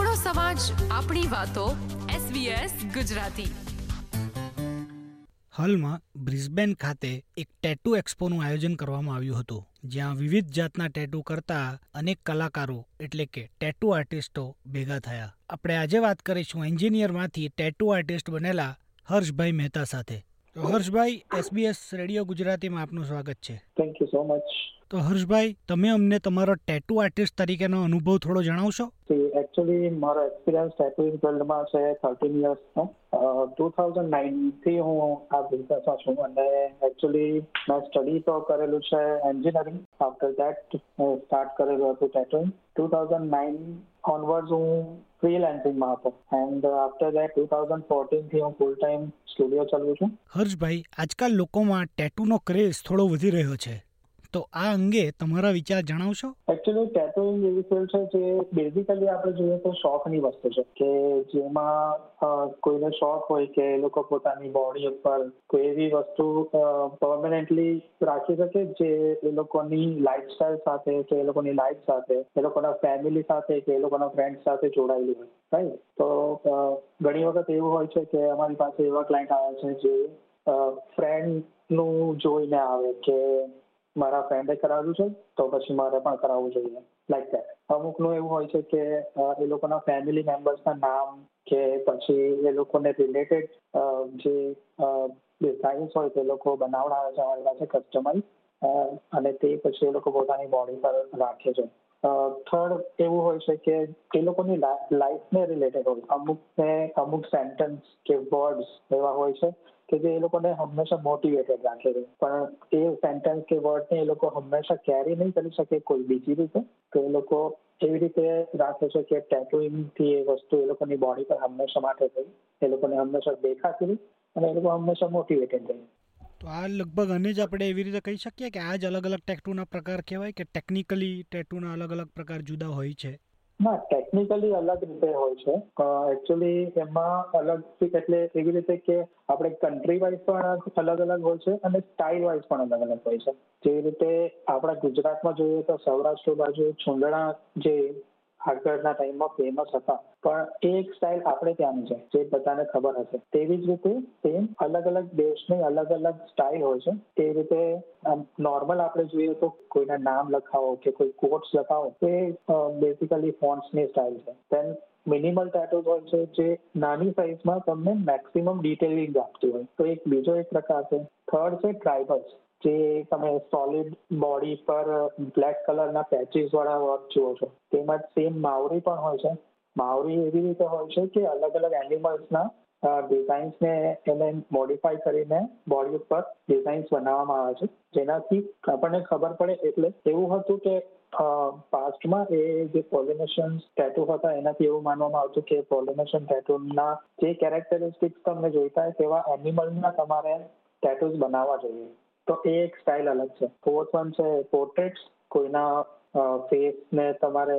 આપણો સમાજ આપણી વાતો SBS ગુજરાતી. હાલમાં બ્રિસ્બેન ખાતે એક ટેટુ એક્સપોનું આયોજન કરવામાં આવ્યું હતું જ્યાં વિવિધ જાતના ટેટુ કરતા અનેક કલાકારો એટલે કે ટેટુ આર્ટિસ્ટો ભેગા થયા. આપણે આજે વાત કરીશું એન્જિનિયરમાંથી ટેટુ આર્ટિસ્ટ બનેલા હર્ષભાઈ મહેતા સાથે. તો હર્ષભાઈ એસબીએસ રેડિયો ગુજરાતીમાં આપનું સ્વાગત છે. થેન્ક યુ સો મચ તો હર્ષભાઈ તમે અમને તમારો ટેટુ આર્ટિસ્ટ તરીકેનો અનુભવ થોડો જણાવશો? એકચ્યુઅલી મારો એક્સપિરિયન્સ ટેટુઇંગ ફિલ્ડમાં છે થર્ટીન યર્સનો ટુ થાઉઝન્ડ નાઇનથી હું આ બિઝનેસમાં છું અને એકચ્યુઅલી મેં સ્ટડી તો કરેલું છે એન્જિનિયરિંગ આફ્ટર દેટ હું સ્ટાર્ટ કરેલું હતું tattooing two thousand nine onward હું ફ્રીલેન્સિંગમાં હતો. And after that two thousand ફોર્ટીનથી હું ફૂલ ટાઈમ સ્ટુડિયો ચલાવું છું. હર્ષભાઈ આજકાલ લોકોમાં ટેટુનો ક્રેઝ થોડો વધી રહ્યો છે. તો આ અંગે તમારા વિચાર જણાવશો? એકચ્યુઅલી ટેટુઇંગ એવી ફિલ્ડ છે જે બેઝિકલી આપણે જોઈએ તો શોખની વસ્તુ છે કે જેમાં કોઈને શોખ હોય કે એ લોકો પોતાની બોડી ઉપર કોઈ એવી વસ્તુ પરમનન્ટલી રાખી શકે જે એ લોકોની લાઈફસ્ટાઈલ સાથે, કે એ લોકોની લાઈફ સાથે, એ લોકોના ફેમિલી સાથે, કે એ લોકોના ફ્રેન્ડ સાથે જોડાયેલી હોય રાઈટ તો ઘણી વખત એવું હોય છે કે અમારી પાસે એવા ક્લાયન્ટ આવે છે જે ફ્રેન્ડનું જોઈને આવે કે મારા ફ્રેન્ડે કરાવ્યું છે, તો પછી મારે પણ કરાવવું જોઈએ. લાઈક દેટ અમુકનું એવું હોય છે કે એ લોકોના ફેમિલી મેમ્બર્સના નામ કે પછી એ લોકોને રિલેટેડ જે ડિઝાઇન્સ હોય તે લોકો બનાવડાવે છે અમારી પાસે કસ્ટમાઇઝ અને તે પછી એ લોકો પોતાની બોડી પર રાખે છે. થર્ડ એવું હોય છે કે, એ લોકોની લાઈફને રિલેટેડ હોય. અમુકને અમુક સેન્ટેન્સ કે વર્ડ્સ એવા હોય છે કે જે એ લોકોને હંમેશા મોટિવેટેડ રાખે છે. પણ એ સેન્ટેન્સ કે વર્ડને એ લોકો હંમેશા કેરી નહીં કરી શકે કોઈ બીજી રીતે. તો એ લોકો એવી રીતે રાખે છે કે ટેટુઇંગથી એ વસ્તુ એ લોકોની બોડી પર હંમેશા માટે થઈ. એ લોકોને હંમેશા દેખાતી રહી અને એ લોકો હંમેશા મોટિવેટેડ રહી. તો આ લગભગ અને જ આપણે એવી રીતે કહી શકીએ કે આ જ અલગ અલગ ટેટુના પ્રકાર કહેવાય કે ટેકનિકલી ટેટુના અલગ અલગ પ્રકાર જુદા હોય છે? ના ટેકનિકલી અલગ રીતે હોય છે. એકચ્યુઅલી એમાં અલગ એટલે એવી રીતે કે આપણે કન્ટ્રી વાઇઝ પણ અલગ અલગ હોય છે અને સ્ટાઇલ વાઇઝ પણ અલગ અલગ હોય છે. જેવી રીતે આપણા ગુજરાતમાં જોઈએ તો સૌરાષ્ટ્ર બાજુ, છુંદડા જે આગળના ટાઈમમાં ફેમસ હતા. પણ એક સ્ટાઇલ આપણે ત્યાંની છે, જે બધાને ખબર હશે. તેવી જ રીતે સેમ અલગ અલગ દેશની અલગ અલગ સ્ટાઇલ હોય છે. તે રીતે નોર્મલ આપણે જોઈએ તો કોઈના નામ લખાવો કે કોઈ કોટ્સ લખાવો તે બેઝિકલી ફોન્ટ્સની સ્ટાઇલ છે. તેમ મિનિમલ ટેટોઝ હોય છે જે નાની સાઇઝમાં તમને મેક્સિમમ ડિટેલિંગ આપતી હોય. તો એક બીજો એક પ્રકાર છે. થર્ડ છે ટ્રાઇબલ્સ જે તમે સોલિડ બોડી પર બ્લેક કલરના પેચીસ વાળા વર્ક જુઓ છો, તેમાં સેમ માવરી પણ હોય છે. માવરી એવી રીતે હોય છે કે અલગ અલગ એનિમલ્સના ડિઝાઇન્સને એને મોડિફાઈ કરીને બોડી ઉપર ડિઝાઇન્સ બનાવવામાં આવે છે. જેનાથી આપણને ખબર પડે એટલે એવું હતું કે પાસ્ટમાં એ જે પોલિનેશન ટેટુ હતા એનાથી એવું માનવામાં આવતું કે પોલિનેશન ટેટુના જે કેરેક્ટરિસ્ટિક્સ તમને જોઈતા હોય તેવા એનિમલના તમારે ટેટુઝ બનાવવા જોઈએ. તો એ એક સ્ટાઇલ અલગ છે. ફોર્થ વન છે પોર્ટ્રેટ્સ કોઈના ફેસને તમારે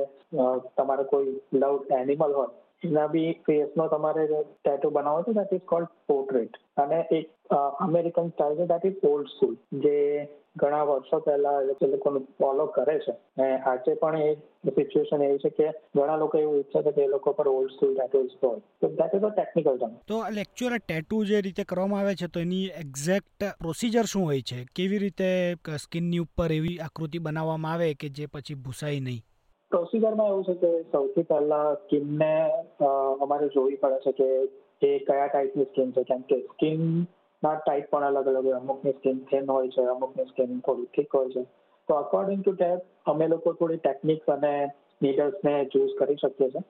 તમારે કોઈ લવ એનિમલ હોય, એના બી ફેસનો તમારે ટેટુ બનાવો છો દેટ ઇઝ કોલ્ડ પોર્ટ્રેટ અને એક અમેરિકન સ્ટાઇલ છે દેટ ઇઝ ઓલ્ડ સ્કૂલ જે ઘણા વર્ષો પહેલા એ લોકોને ફોલો કરે છે. અને આજે પણ એ સિચ્યુએશન એવી છે કે ઘણા લોકો એવું ઈચ્છે છે કે એ લોકો પર ઓલ્ડ સ્કૂલ ટેટુઝ હોય. તો that is a technical term તો લેક્ચર ટેટુ જે રીતે કરવામાં આવે છે તો એની એક્ઝેક્ટ પ્રોસિજર શું હોય છે? કેવી રીતે સ્કિનની ઉપર એવી આકૃતિ બનાવવામાં આવે કે જે પછી ભૂસાય નહીં? પ્રોસિજરમાં એવું છે કે સૌથી પહેલા સ્કિનને અમારે જોવી પડે છે કે એ કયા ટાઈપની સ્કિન છે. કેમ કે સ્કિનના ટાઈપ પણ અલગ અલગ હોય, અમુકની સ્કિન થિન હોય છે, અમુકની સ્કિન થોડી થીક હોય છે. તો અકોર્ડિંગ ટુ ટેપ અમે લોકો થોડી ટેકનિક્સ અને નીડલ્સને ચૂઝ કરી શકીએ છીએ.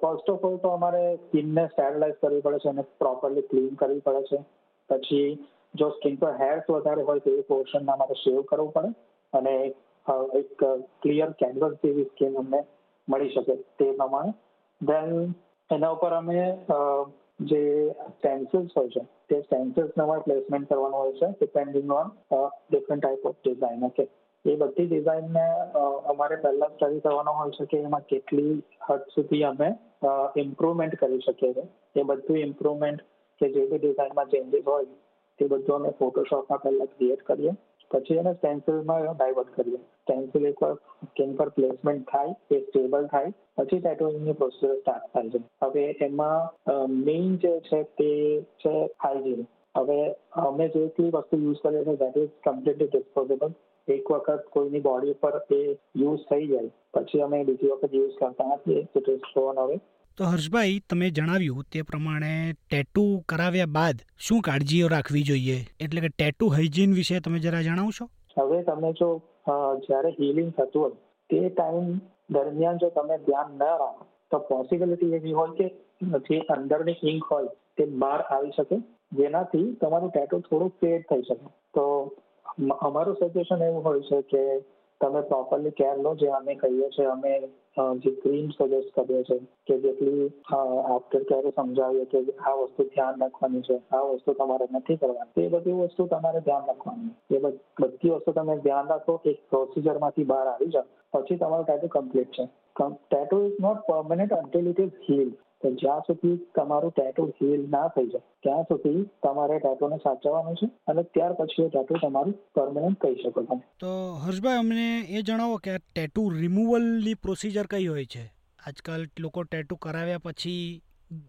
ફર્સ્ટ ઓફ ઓલ તો અમારે સ્કિનને સ્ટેરલાઇઝ કરવી પડે છે અને પ્રોપરલી ક્લીન કરવી પડે છે. પછી જો સ્કિન પર હેર્સ વધારે હોય તો એ પોર્શનને અમારે શેવ કરવું પડે અને એક ક્લિયર કેનવસ જેવી સ્કિન અમને મળી શકે તે પ્રમાણે. દેન એના ઉપર અમે જે સ્ટેન્સિલ્સ હોય છે, તે સ્ટેન્સિલ્સને અમારે પ્લેસમેન્ટ કરવાનું હોય છે depending on different type of design okay એ બધી ડિઝાઇનને અમારે પહેલાં સ્ટડી કરવાનો હોય છે કે એમાં કેટલી હદ સુધી અમે ઇમ્પ્રુવમેન્ટ કરી શકીએ છીએ. એ બધું ઇમ્પ્રુવમેન્ટ કે જે બી ડિઝાઇનમાં ચેન્જીસ હોય, તે બધું અમે ફોટોશોપમાં પહેલાં ક્રિએટ કરીએ. પછી એને સ્ટેન્સિલમાં ડાયવર્ટ કરીએ. સ્ટેન્સિલ એકવાર સ્કિન પર પ્લેસમેન્ટ થાય એ સ્ટેબલ થાય પછી ટેટુઇંગની પ્રોસિજર સ્ટાર્ટ થાય છે. હવે એમાં મેઇન જે છે તે છે હાઇજીન હવે અમે જે કઈ વસ્તુ યુઝ કરીએ છીએ દેટ ઇઝ કમ્પ્લીટલી ડિસ્પોઝેબલ એક વખત કોઈની બોડી પર એ યુઝ થઈ જાય પછી અમે બીજી વખત યુઝ કરતા નથી ઇટ ઇઝ થ્રોન હવે. તો હર્ષભાઈ તમે જણાવ્યું તે પ્રમાણે ટેટુ કરાવ્યા બાદ શું કાળજીઓ રાખવી જોઈએ? એટલે કે ટેટુ હાઇજીન વિશે તમે જરા જણાવશો? હવે તમે જો જ્યારે હિલિંગ થતું હોય, તે ટાઈમ દરમિયાન જો તમે ધ્યાન ન રાખો, તો પોસિબિલિટી એવી હોય કે જે અંદરની ઇંક હોય, તે બહાર આવી શકે, જેનાથી તમારું ટેટુ થોડું ફેડ થઈ શકે. તો અમારું સજેશન એવું હોય છે કે તમે પ્રોપરલી કેર લો, જે અમે કહીએ છીએ, અમે જે ક્રીમ સજેસ્ટ કર્યો છે કે જેટલી આફ્ટર કેરે સમજાવીએ કે આ વસ્તુ ધ્યાન રાખવાની છે આ વસ્તુ તમારે નથી કરવાની એ બધી વસ્તુ તમારે ધ્યાન રાખવાની એ બધી વસ્તુ તમે ધ્યાન રાખો એક પ્રોસિજરમાંથી બહાર આવી જાઓ પછી તમારું ટેટુ કમ્પ્લીટ છે tattoo is not permanent until it is heal તો જ્યાં સુધી તમારું ટેટુ હીલ ના થઈ જાય ત્યાં સુધી તમારે ટેટુને સાચવવાનું છે અને ત્યાર પછી એ ટેટુ તમારું પરમનન્ટ કહી શકો તમે તો હર્ષભાઈ અમને એ જણાવો કે આ ટેટુ રિમૂવલની પ્રોસિજર કઈ હોય છે? આજકાલ લોકો ટેટુ કરાવ્યા પછી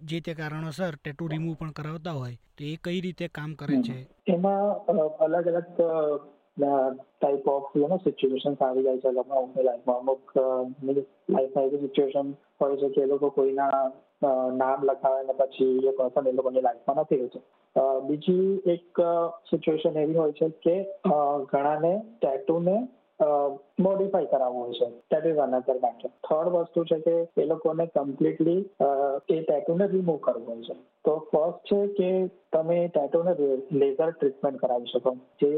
જે તે કારણોસર ટેટુ રિમૂવ પણ કરાવતા હોય તો એ કઈ રીતે કામ કરે છે? એમાં અલગ અલગ type of you know situation આવી જાય છે. લોકોની લાઈફમાં અમુક લાઈફમાં એવી સિચ્યુએશન હોય છે કે એ લોકો કોઈના નામ લખાવે પછી એ પર્સન એ લોકોની લાઈફમાં નથી રહેતું. બીજી એક સિચ્યુએશન એવી હોય છે કે ઘણાને ટેટુને મોડિફાઈ કરાવવું હોય છે. દેટ અનધર મેટર થર્ડ વસ્તુ છે કે એ લોકોને કમ્પ્લીટલી એ ટેટુને રિમૂવ કરવું હોય છે. તો ફર્સ્ટ છે કે તમે ટેટુને લેઝર ટ્રીટમેન્ટ કરાવી શકો. જે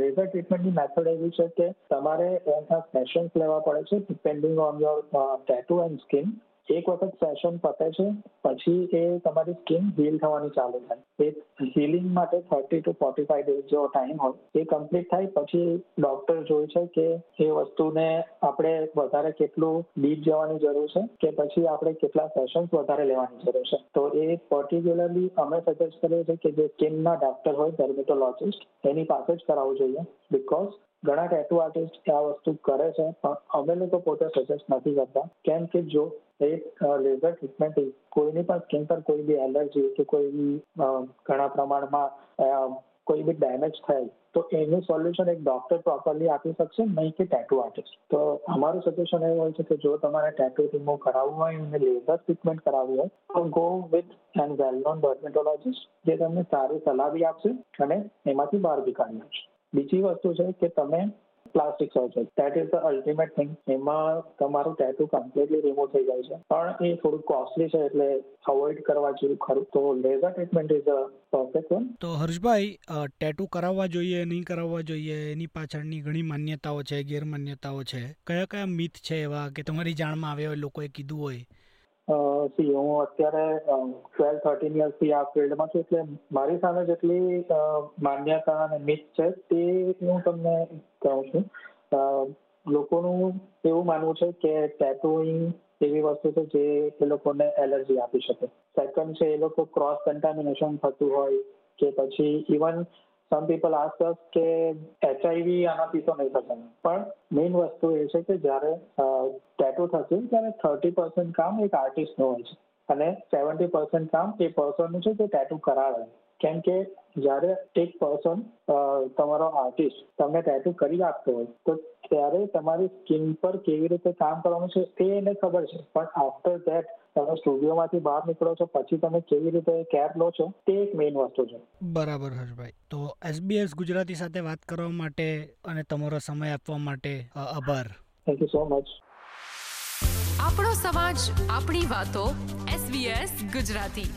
લેઝર ટ્રીટમેન્ટની મેથડ એવી છે કે તમારે એના સેશન્સ લેવા પડે છે depending on your tattoo and skin એક વખત સેશન પતે છે, પછી એ તમારી સ્કિન હીલ થવાની ચાલુ થાય. એ હિલિંગ માટે thirty to forty five days જેવો ટાઈમ હોય, એ કમ્પ્લીટ થાય, પછી ડોક્ટર જોઈ છે કે એ વસ્તુને આપણે વધારે કેટલું ડીપ જવાની જરૂર છે, કે પછી આપણે કેટલા સેશન્સ વધારે લેવાની જરૂર છે. તો એ પર્ટિક્યુલરલી અમે સજેસ્ટ કરીએ છીએ કે જે સ્કિનના ડોક્ટર હોય ડર્મેટોલોજિસ્ટ એની પાસે જ કરાવવું જોઈએ બીકોઝ ઘણા ટેટુ આર્ટિસ્ટ આ વસ્તુ કરે છે, પણ અમે લોકો પોતે સજેસ્ટ નથી કરતા. કેમ કે જો એ લેઝર ટ્રીટમેન્ટ કોઈની પણ સ્કિન પર કોઈ બી એલર્જી કે કોઈ બી ઘણા પ્રમાણમાં કોઈ બી ડેમેજ થાય, તો એનું સોલ્યુશન એક ડોક્ટર પ્રોપરલી આપી શકશે, નહીં કે ટેટુ આર્ટિસ્ટ તો અમારું સજેશન એવું હોય છે કે જો તમારે ટેટુ રિમૂવ કરાવવું હોય અને લેઝર ટ્રીટમેન્ટ કરાવવી હોય, તો go with an well known dermatologist જે તમને સારી સલાહ બી આપશે અને એમાંથી બહાર બી કાઢી આપશે બીજી વસ્તુ છે કે તમે plastic surgery that is the ultimate thing એમાં તમારું ટેટુ કમ્પ્લીટલી રિમૂવ થઈ જાય છે. પણ એ થોડું કોસ્ટલી છે એટલે અવોઇડ કરવા જેવું ખરું. તો laser treatment is a perfect one તો હર્ષભાઈ ટેટુ કરાવવા જોઈએ, નહીં કરાવવા જોઈએ, એની પાછળની ઘણી માન્યતાઓ છે, ગેરમાન્યતાઓ છે. કયા કયા મિથ છે એવા કે તમારી જાણમાં આવ્યા હોય, લોકોએ કીધું હોય? સી, હું અત્યારે ટ્વેલ્વ થર્ટીન યર્સથી આ ફિલ્ડમાં છું, એટલે મારી સામે જેટલી માન્યતા અને મિથ છે, તે હું તમને કહું છું. લોકોનું એવું માનવું છે કે ટેટુઇંગ એવી વસ્તુ છે જે એ લોકોને એલર્જી આપી શકે. સેકન્ડ છે, એ લોકો ક્રોસ કન્ટામિનેશન થતું હોય કે પછી even some people ask us કે એચઆઈવી આનાથી તો નહીં થશે. પણ મેઇન વસ્તુ એ છે કે જ્યારે ટેટુ થશે ત્યારે થર્ટી પર્સન્ટ કામ એક આર્ટિસ્ટનું હોય છે. અને સેવન્ટી પર્સન્ટ કામ એ પર્સનનું છે જે ટેટુ કરાવે કેમ કે જ્યારે એક પર્સન તમારો આર્ટિસ્ટ તમને ટેટુ કરી આપતો હોય, તો ત્યારે તમારી સ્કિન પર કેવી રીતે કામ કરવાનું છે તે એને ખબર છે. પણ આફ્ટર ધેટ તમે સ્ટુડિયોમાંથી બહાર નીકળો છો પછી તમે કેવી રીતે કેર લો છો તે એક મેઇન વસ્તુ છે. બરાબર હર્ષભાઈ. તો એસબીએસ ગુજરાતી સાથે વાત કરવા માટે અને તમારો સમય આપવા માટે આભાર. થેન્ક યુ સો મચ આપણો સમાજ આપણી વાતો એસબીએસ ગુજરાતી.